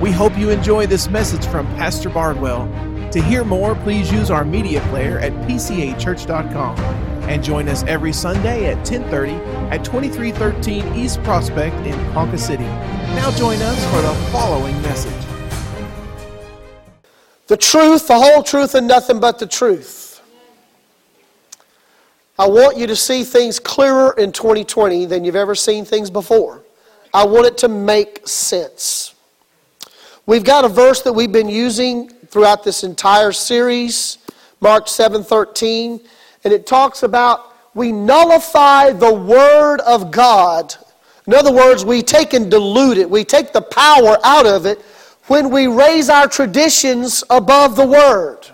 We hope you enjoy this message from Pastor Bardwell. To hear more, please use our media player at pcachurch.com and join us every Sunday at 10:30 at 2313 East Prospect in Ponca City. Now join us for the following message. The truth, the whole truth, and nothing but the truth. I want you to see things clearer in 2020 than you've ever seen things before. I want it to make sense. We've got a verse that we've been using throughout this entire series, Mark 7:13, and it talks about we nullify the word of God. In other words, we take and dilute it. We take the power out of it when we raise our traditions above the word.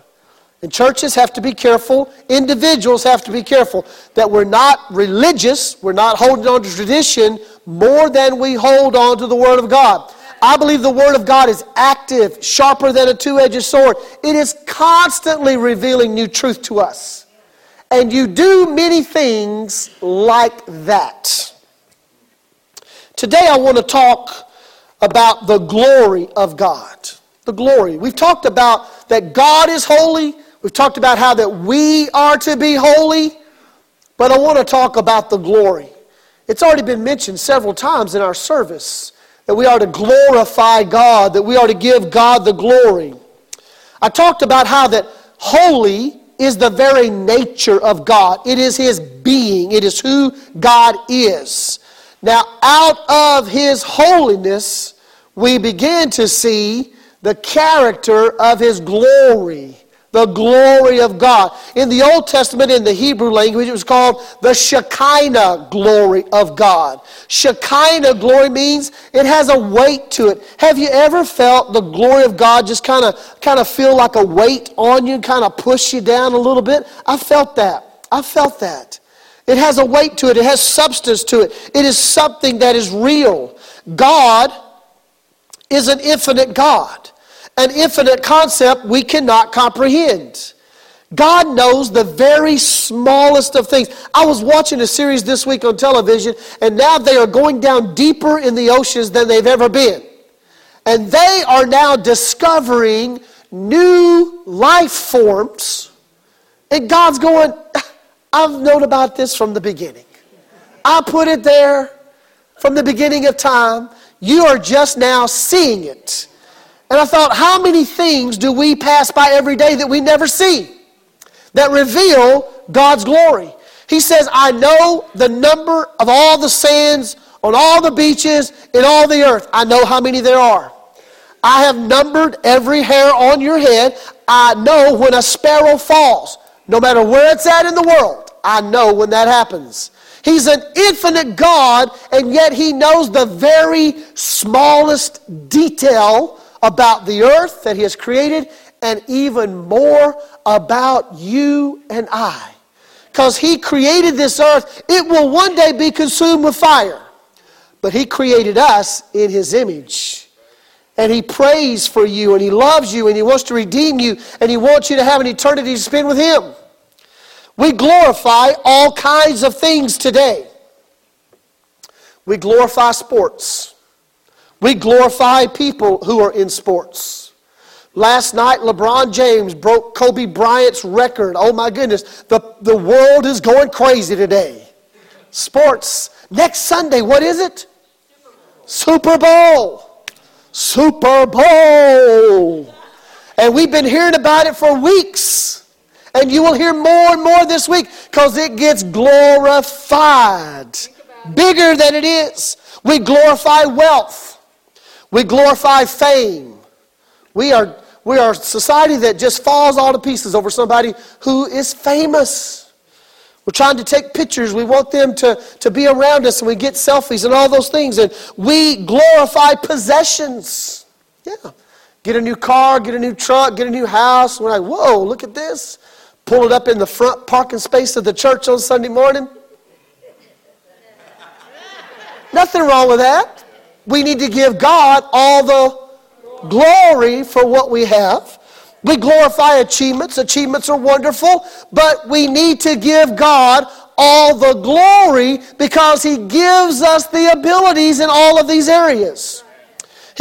And churches have to be careful, individuals have to be careful that we're not religious, we're not holding on to tradition more than we hold on to the word of God. I believe the Word of God is active, sharper than a two edged sword. It is constantly revealing new truth to us. And you do many things like that. Today, I want to talk about the glory of God. The glory. We've talked about that God is holy. We've talked about how that we are to be holy. But I want to talk about the glory. It's already been mentioned several times in our service that we are to glorify God, that we are to give God the glory. I talked about how that holy is the very nature of God. It is His being, it is who God is. Now, out of His holiness, we begin to see the character of His glory the glory of God. In the Old Testament, in the Hebrew language, it was called the Shekinah glory of God. Shekinah glory means it has a weight to it. Have you ever felt the glory of God just kind of kind of feel like a weight on you, kind of push you down a little bit? I felt that. I felt that. It has a weight to it. It has substance to it. It is something that is real. God is an infinite God an infinite concept we cannot comprehend. God knows the very smallest of things. I was watching a series this week on television, and now they are going down deeper in the oceans than they've ever been. And they are now discovering new life forms. And God's going, ah, I've known about this from the beginning. I put it there from the beginning of time. You are just now seeing it. And I thought, how many things do we pass by every day that we never see that reveal God's glory? He says, I know the number of all the sands on all the beaches in all the earth. I know how many there are. I have numbered every hair on your head. I know when a sparrow falls, no matter where it's at in the world, I know when that happens. He's an infinite God, and yet He knows the very smallest detail about the earth that He has created, and even more about you and I. Because He created this earth, it will one day be consumed with fire. But He created us in His image. And He prays for you, and He loves you, and He wants to redeem you, and He wants you to have an eternity to spend with Him. We glorify all kinds of things today. We glorify sports. We glorify people who are in sports. Last night, LeBron James broke Kobe Bryant's record. Oh my goodness, the, the world is going crazy today. Sports. Next Sunday, what is it? Super Bowl. Super Bowl. And we've been hearing about it for weeks. And you will hear more and more this week because it gets glorified. Bigger than it is. We glorify wealth. We glorify fame. We are, we are a society that just falls all to pieces over somebody who is famous. We're trying to take pictures. We want them to, to be around us and we get selfies and all those things. And we glorify possessions. Yeah. Get a new car, get a new truck, get a new house. We're like, whoa, look at this. Pull it up in the front parking space of the church on Sunday morning. Nothing wrong with that. We need to give God all the glory for what we have. We glorify achievements. Achievements are wonderful, but we need to give God all the glory because He gives us the abilities in all of these areas.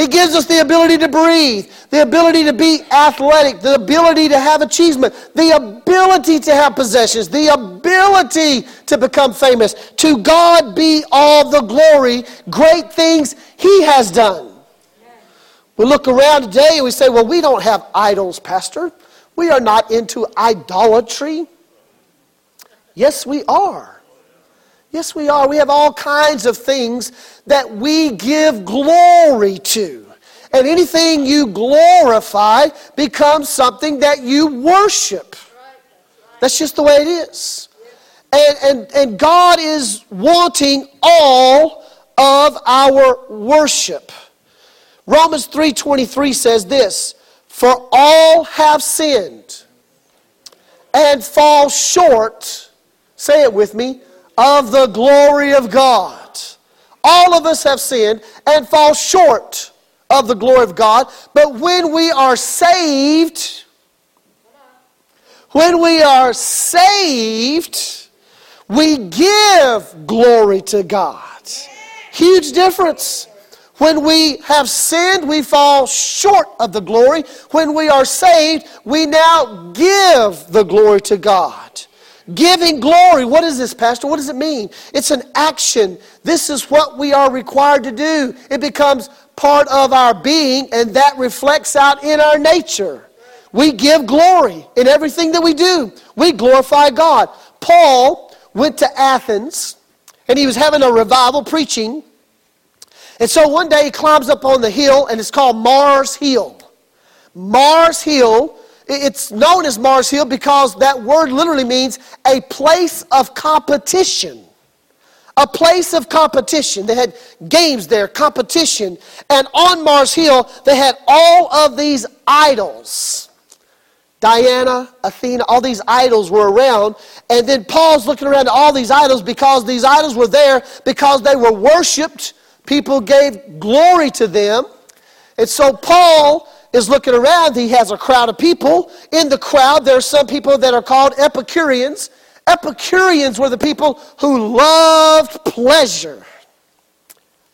He gives us the ability to breathe, the ability to be athletic, the ability to have achievement, the ability to have possessions, the ability to become famous. To God be all the glory, great things He has done. We look around today and we say, well, we don't have idols, Pastor. We are not into idolatry. Yes, we are. Yes, we are. We have all kinds of things that we give glory to. And anything you glorify becomes something that you worship. That's just the way it is. And, and, and God is wanting all of our worship. Romans 3:23 says this, "For all have sinned and fall short, say it with me, of the glory of God. All of us have sinned and fall short of the glory of God. But when we are saved, when we are saved, we give glory to God. Huge difference. When we have sinned, we fall short of the glory. When we are saved, we now give the glory to God. Giving glory. What is this, Pastor? What does it mean? It's an action. This is what we are required to do. It becomes part of our being, and that reflects out in our nature. We give glory in everything that we do. We glorify God. Paul went to Athens, and he was having a revival preaching. And so one day he climbs up on the hill, and it's called Mars Hill. Mars Hill it's known as Mars Hill because that word literally means a place of competition. A place of competition. They had games there, competition. And on Mars Hill, they had all of these idols. Diana, Athena, all these idols were around. And then Paul's looking around at all these idols because these idols were there because they were worshiped. People gave glory to them. And so Paul is looking around, he has a crowd of people. In the crowd, there are some people that are called Epicureans. Epicureans were the people who loved pleasure.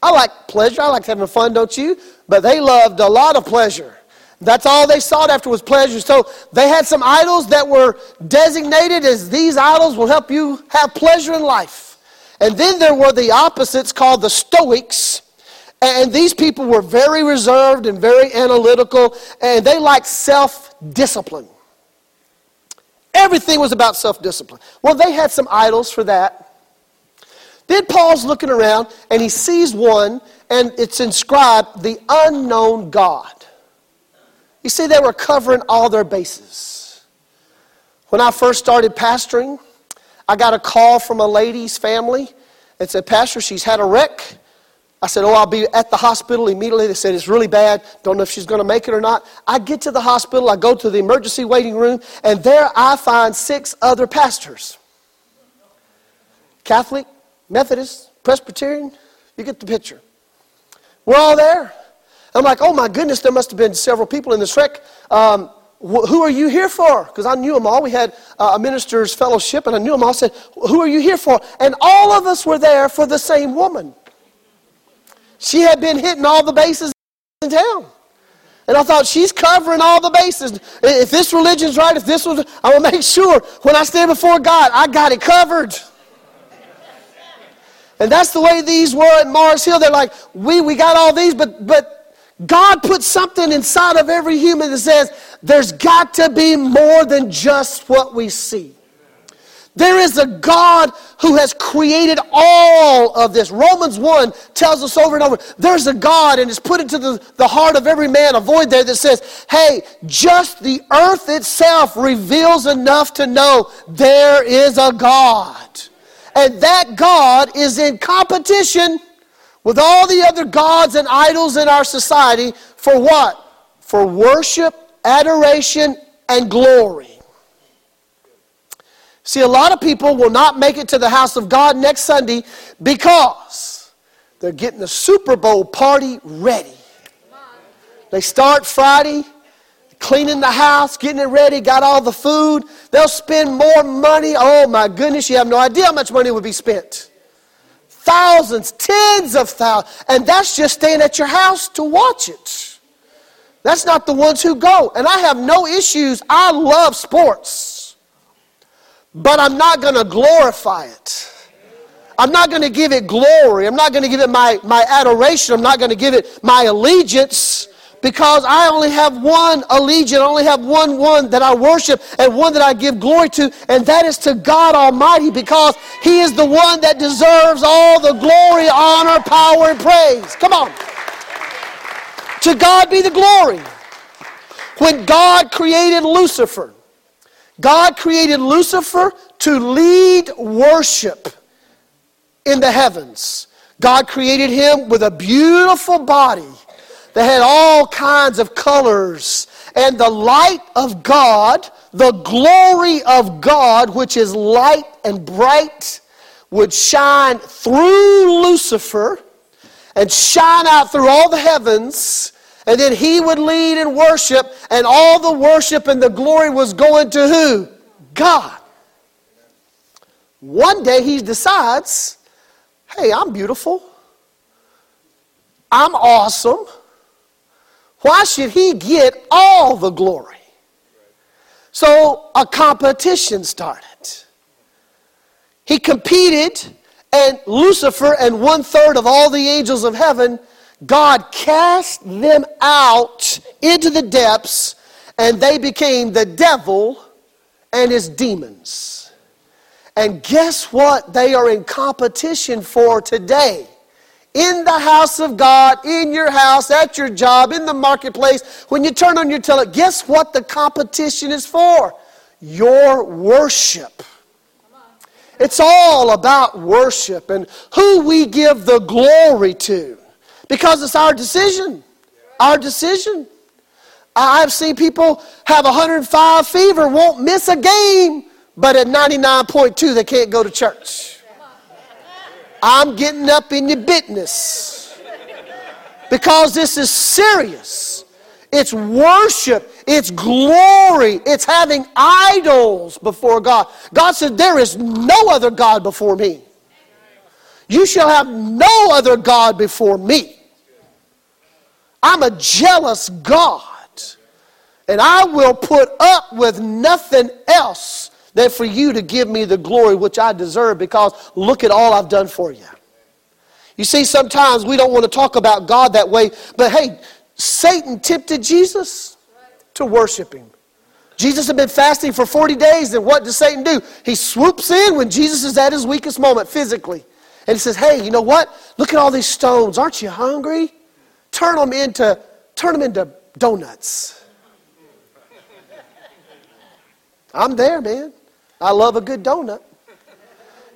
I like pleasure. I like having fun, don't you? But they loved a lot of pleasure. That's all they sought after was pleasure. So they had some idols that were designated as these idols will help you have pleasure in life. And then there were the opposites called the Stoics and these people were very reserved and very analytical, and they liked self discipline. Everything was about self discipline. Well, they had some idols for that. Then Paul's looking around and he sees one, and it's inscribed, the unknown God. You see, they were covering all their bases. When I first started pastoring, I got a call from a lady's family and said, Pastor, she's had a wreck I said, Oh, I'll be at the hospital immediately. They said, It's really bad. Don't know if she's going to make it or not. I get to the hospital, I go to the emergency waiting room, and there I find six other pastors Catholic, Methodist, Presbyterian. You get the picture. We're all there. I'm like, Oh my goodness, there must have been several people in this wreck. Um, wh- who are you here for? Because I knew them all. We had uh, a minister's fellowship, and I knew them all. I said, Who are you here for? And all of us were there for the same woman. She had been hitting all the bases in town. And I thought, she's covering all the bases. If this religion's right, if this was, I will make sure when I stand before God, I got it covered. And that's the way these were at Mars Hill. They're like, we, we got all these, but, but God put something inside of every human that says, there's got to be more than just what we see. There is a God who has created all of this. Romans 1 tells us over and over there's a God, and it's put into the, the heart of every man a void there that says, hey, just the earth itself reveals enough to know there is a God. And that God is in competition with all the other gods and idols in our society for what? For worship, adoration, and glory. See, a lot of people will not make it to the house of God next Sunday because they're getting the Super Bowl party ready. They start Friday, cleaning the house, getting it ready, got all the food. They'll spend more money. Oh my goodness, you have no idea how much money would be spent. thousands, tens of thousands. And that's just staying at your house to watch it. That's not the ones who go. And I have no issues. I love sports. But I'm not going to glorify it. I'm not going to give it glory. I'm not going to give it my, my adoration. I'm not going to give it my allegiance because I only have one allegiance, I only have one one that I worship and one that I give glory to, and that is to God Almighty because He is the one that deserves all the glory, honor, power, and praise. Come on. To God be the glory. When God created Lucifer, God created Lucifer to lead worship in the heavens. God created him with a beautiful body that had all kinds of colors. And the light of God, the glory of God, which is light and bright, would shine through Lucifer and shine out through all the heavens. And then he would lead in worship, and all the worship and the glory was going to who? God. One day he decides, hey, I'm beautiful. I'm awesome. Why should he get all the glory? So a competition started. He competed, and Lucifer and one third of all the angels of heaven, God cast them out into the depths, and they became the devil and his demons. And guess what they are in competition for today? in the house of God, in your house, at your job, in the marketplace, when you turn on your television, guess what the competition is for? Your worship. It's all about worship and who we give the glory to. Because it's our decision. Our decision. I've seen people have 105 fever, won't miss a game, but at 99.2 they can't go to church. I'm getting up in your business because this is serious. It's worship, it's glory, it's having idols before God. God said, There is no other God before me. You shall have no other God before me. I'm a jealous God, and I will put up with nothing else than for you to give me the glory which I deserve because look at all I've done for you. You see, sometimes we don't want to talk about God that way, but hey, Satan tempted Jesus to worship him. Jesus had been fasting for 40 days, and what does Satan do? He swoops in when Jesus is at his weakest moment physically. And he says, Hey, you know what? Look at all these stones. Aren't you hungry? Turn them into, turn them into donuts. I'm there, man. I love a good donut.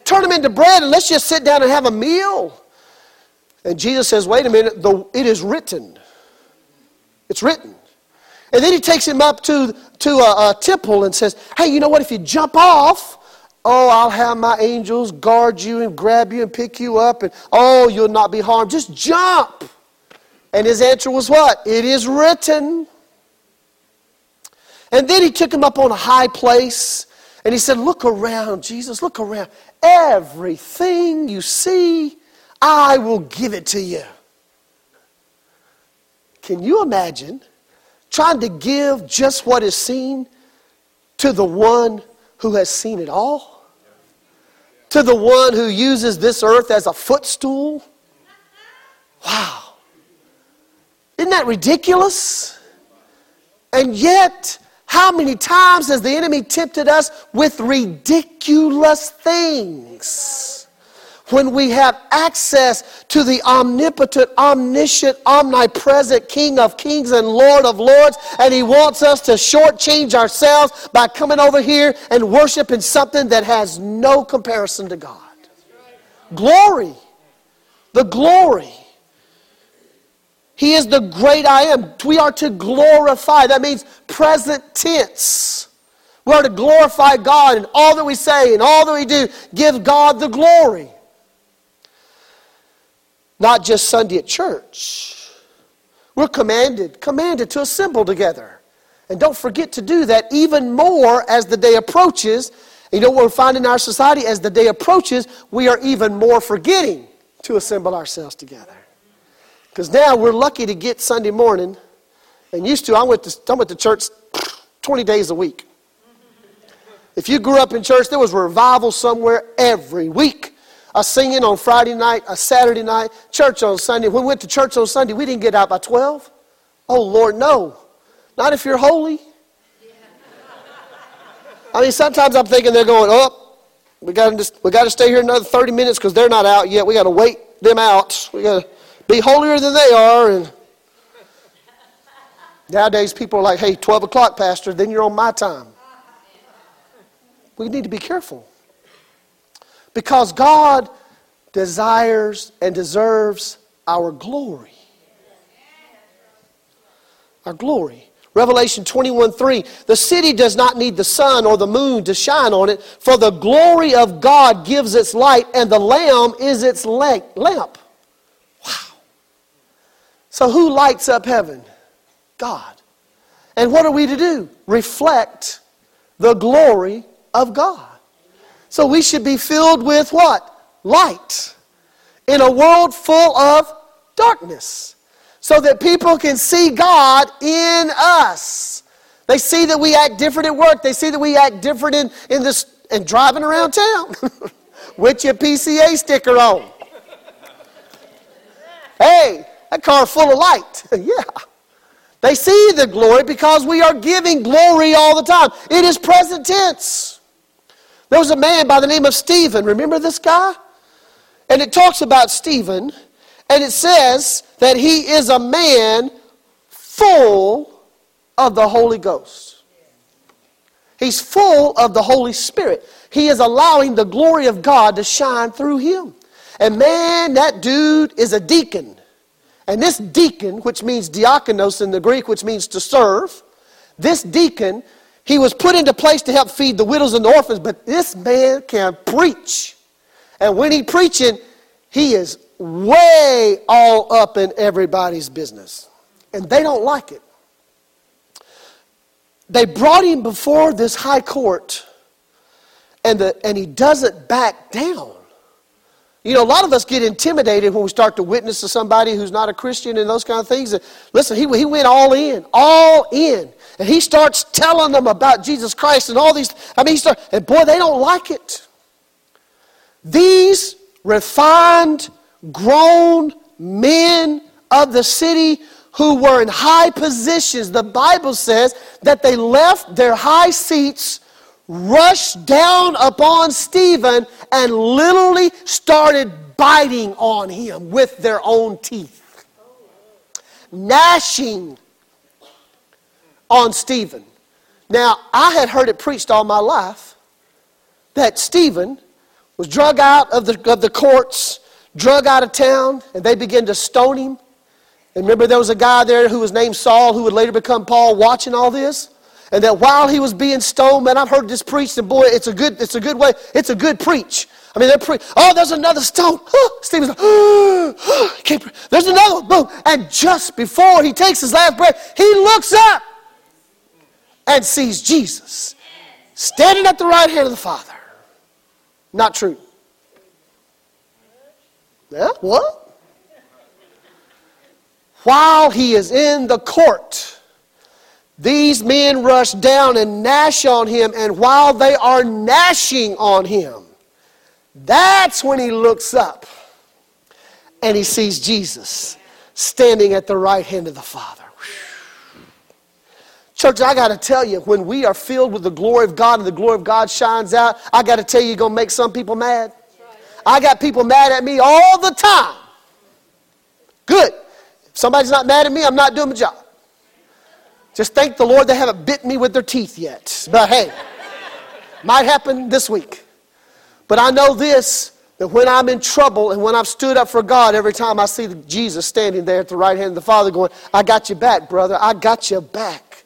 Turn them into bread and let's just sit down and have a meal. And Jesus says, wait a minute, the, it is written. It's written. And then he takes him up to, to a, a temple and says, hey, you know what? If you jump off, oh, I'll have my angels guard you and grab you and pick you up, and oh, you'll not be harmed. Just jump. And his answer was what? It is written. And then he took him up on a high place and he said, Look around, Jesus, look around. Everything you see, I will give it to you. Can you imagine trying to give just what is seen to the one who has seen it all? To the one who uses this earth as a footstool? Wow. Isn't that ridiculous? And yet, how many times has the enemy tempted us with ridiculous things? When we have access to the omnipotent, omniscient, omnipresent King of kings and Lord of lords, and he wants us to shortchange ourselves by coming over here and worshiping something that has no comparison to God. Glory. The glory. He is the great I am. We are to glorify. That means present tense. We are to glorify God in all that we say and all that we do. Give God the glory. Not just Sunday at church. We're commanded, commanded to assemble together. And don't forget to do that even more as the day approaches. You know what we find in our society? As the day approaches, we are even more forgetting. to assemble ourselves together. Because now we're lucky to get Sunday morning. And used to, I went to, I went to church 20 days a week. If you grew up in church, there was revival somewhere every week. A singing on Friday night, a Saturday night, church on Sunday. When we went to church on Sunday, we didn't get out by 12. Oh, Lord, no. Not if you're holy. I mean, sometimes I'm thinking they're going, oh, we got to we got to stay here another 30 minutes because they're not out yet. We got to wait them out. We got to be holier than they are. And nowadays, people are like, hey, 12 o'clock, Pastor, then you're on my time. We need to be careful. Because God desires and deserves our glory. Our glory. Revelation 21 3 The city does not need the sun or the moon to shine on it, for the glory of God gives its light, and the Lamb is its lamp. So, who lights up heaven? God. And what are we to do? Reflect the glory of God. So we should be filled with what? Light. In a world full of darkness. So that people can see God in us. They see that we act different at work. They see that we act different in, in this and driving around town with your PCA sticker on. Hey, that car full of light. yeah. They see the glory because we are giving glory all the time. It is present tense. There was a man by the name of Stephen. Remember this guy? And it talks about Stephen, and it says that he is a man full of the Holy Ghost. He's full of the Holy Spirit. He is allowing the glory of God to shine through him. And man, that dude is a deacon. And this deacon, which means diakonos in the Greek, which means to serve, this deacon he was put into place to help feed the widows and the orphans, but this man can preach. And when he preaching, he is way all up in everybody's business. And they don't like it. They brought him before this high court, and, the, and he doesn't back down. You know, a lot of us get intimidated when we start to witness to somebody who's not a Christian and those kind of things. Listen, he, he went all in, all in. And he starts telling them about Jesus Christ and all these. I mean, he start, and boy, they don't like it. These refined, grown men of the city who were in high positions, the Bible says that they left their high seats rushed down upon Stephen and literally started biting on him with their own teeth, gnashing on Stephen. Now, I had heard it preached all my life that Stephen was drug out of the, of the courts, drug out of town, and they began to stone him. And remember, there was a guy there who was named Saul who would later become Paul watching all this? And that while he was being stoned, man, I've heard this preached, and boy, it's a good, it's a good way, it's a good preach. I mean, they're pre- oh, there's another stone. Stephen's like, oh, there's another one. Boom. And just before he takes his last breath, he looks up and sees Jesus standing at the right hand of the Father. Not true. Yeah, what? While he is in the court, these men rush down and gnash on him, and while they are gnashing on him, that's when he looks up and he sees Jesus standing at the right hand of the Father. Church, I got to tell you, when we are filled with the glory of God and the glory of God shines out, I got to tell you, you're going to make some people mad. I got people mad at me all the time. Good. If somebody's not mad at me, I'm not doing my job. Just thank the Lord they haven't bit me with their teeth yet. But hey, might happen this week. But I know this that when I'm in trouble and when I've stood up for God, every time I see Jesus standing there at the right hand of the Father going, I got you back, brother. I got you back.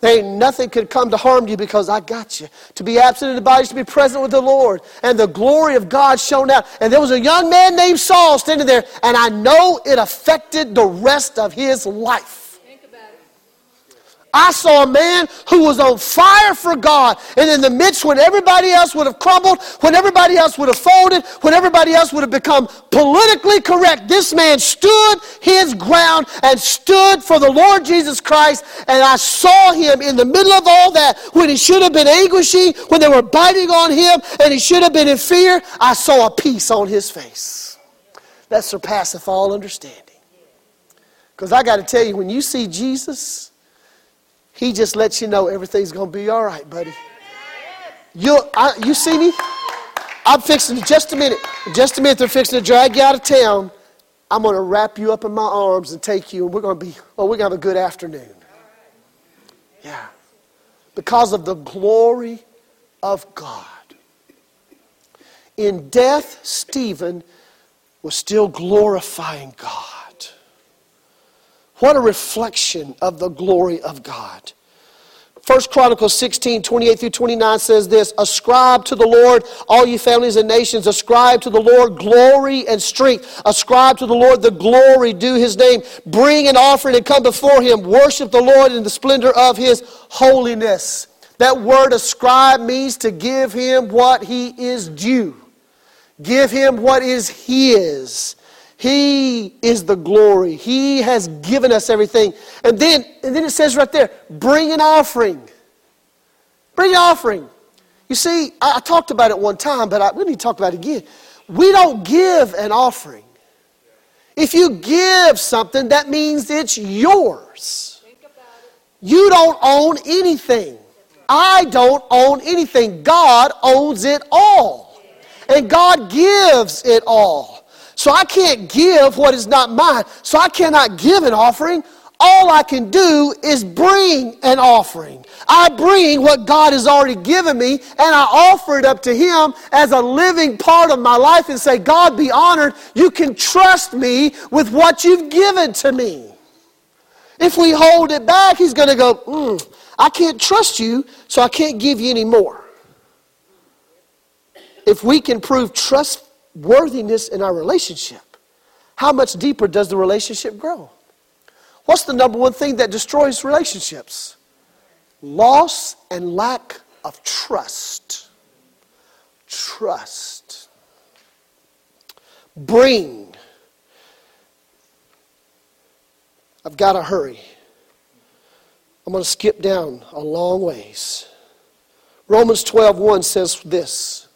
There ain't nothing could come to harm you because I got you. To be absent in the body is to be present with the Lord. And the glory of God shone out. And there was a young man named Saul standing there, and I know it affected the rest of his life. I saw a man who was on fire for God. And in the midst when everybody else would have crumbled, when everybody else would have folded, when everybody else would have become politically correct, this man stood his ground and stood for the Lord Jesus Christ. And I saw him in the middle of all that when he should have been anguishing, when they were biting on him, and he should have been in fear. I saw a peace on his face that surpasseth all understanding. Because I got to tell you, when you see Jesus, he just lets you know everything's going to be all right, buddy. You, I, you see me? I'm fixing to. just a minute. Just a minute, they're fixing to drag you out of town. I'm going to wrap you up in my arms and take you, and we're going to be, oh, we're going to have a good afternoon. Yeah. Because of the glory of God. In death, Stephen was still glorifying God. What a reflection of the glory of God. 1 Chronicles 16, 28 through 29 says this Ascribe to the Lord, all you families and nations. Ascribe to the Lord glory and strength. Ascribe to the Lord the glory due his name. Bring an offering and come before him. Worship the Lord in the splendor of his holiness. That word ascribe means to give him what he is due, give him what is his. He is the glory. He has given us everything. And then, and then it says right there, bring an offering. Bring an offering. You see, I, I talked about it one time, but I, we need to talk about it again. We don't give an offering. If you give something, that means it's yours. You don't own anything. I don't own anything. God owns it all. And God gives it all. So I can't give what is not mine. So I cannot give an offering. All I can do is bring an offering. I bring what God has already given me and I offer it up to Him as a living part of my life and say, God be honored. You can trust me with what you've given to me. If we hold it back, He's going to go, mm, I can't trust you, so I can't give you any more. If we can prove trust worthiness in our relationship, how much deeper does the relationship grow? What's the number one thing that destroys relationships? Loss and lack of trust. Trust. Bring. I've got to hurry. I'm going to skip down a long ways. Romans 12:1 says this.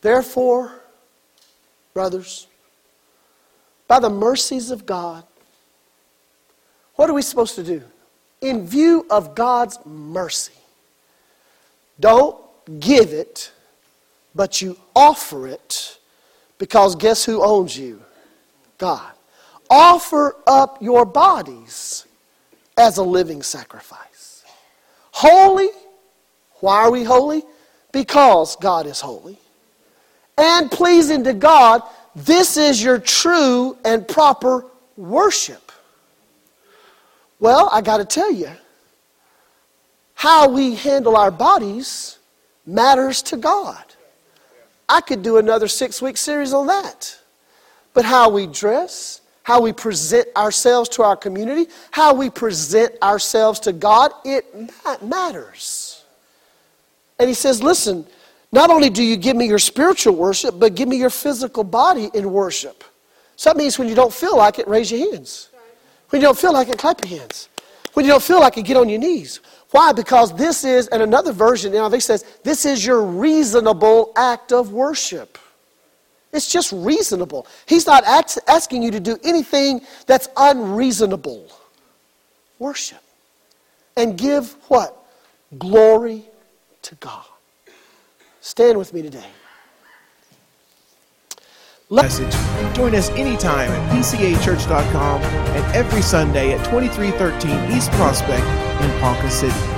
Therefore, brothers, by the mercies of God, what are we supposed to do? In view of God's mercy, don't give it, but you offer it because guess who owns you? God. Offer up your bodies as a living sacrifice. Holy. Why are we holy? Because God is holy and pleasing to God, this is your true and proper worship. Well, I got to tell you, how we handle our bodies matters to God. I could do another six week series on that. But how we dress, how we present ourselves to our community, how we present ourselves to God, it matters. And he says, listen, not only do you give me your spiritual worship, but give me your physical body in worship. So that means when you don't feel like it, raise your hands. When you don't feel like it, clap your hands. When you don't feel like it, get on your knees. Why? Because this is, and another version, they says, this is your reasonable act of worship. It's just reasonable. He's not asking you to do anything that's unreasonable. Worship. And give what? Glory to God. Stand with me today. Message. Join us anytime at pcachurch.com and every Sunday at 2313 East Prospect in Ponca City.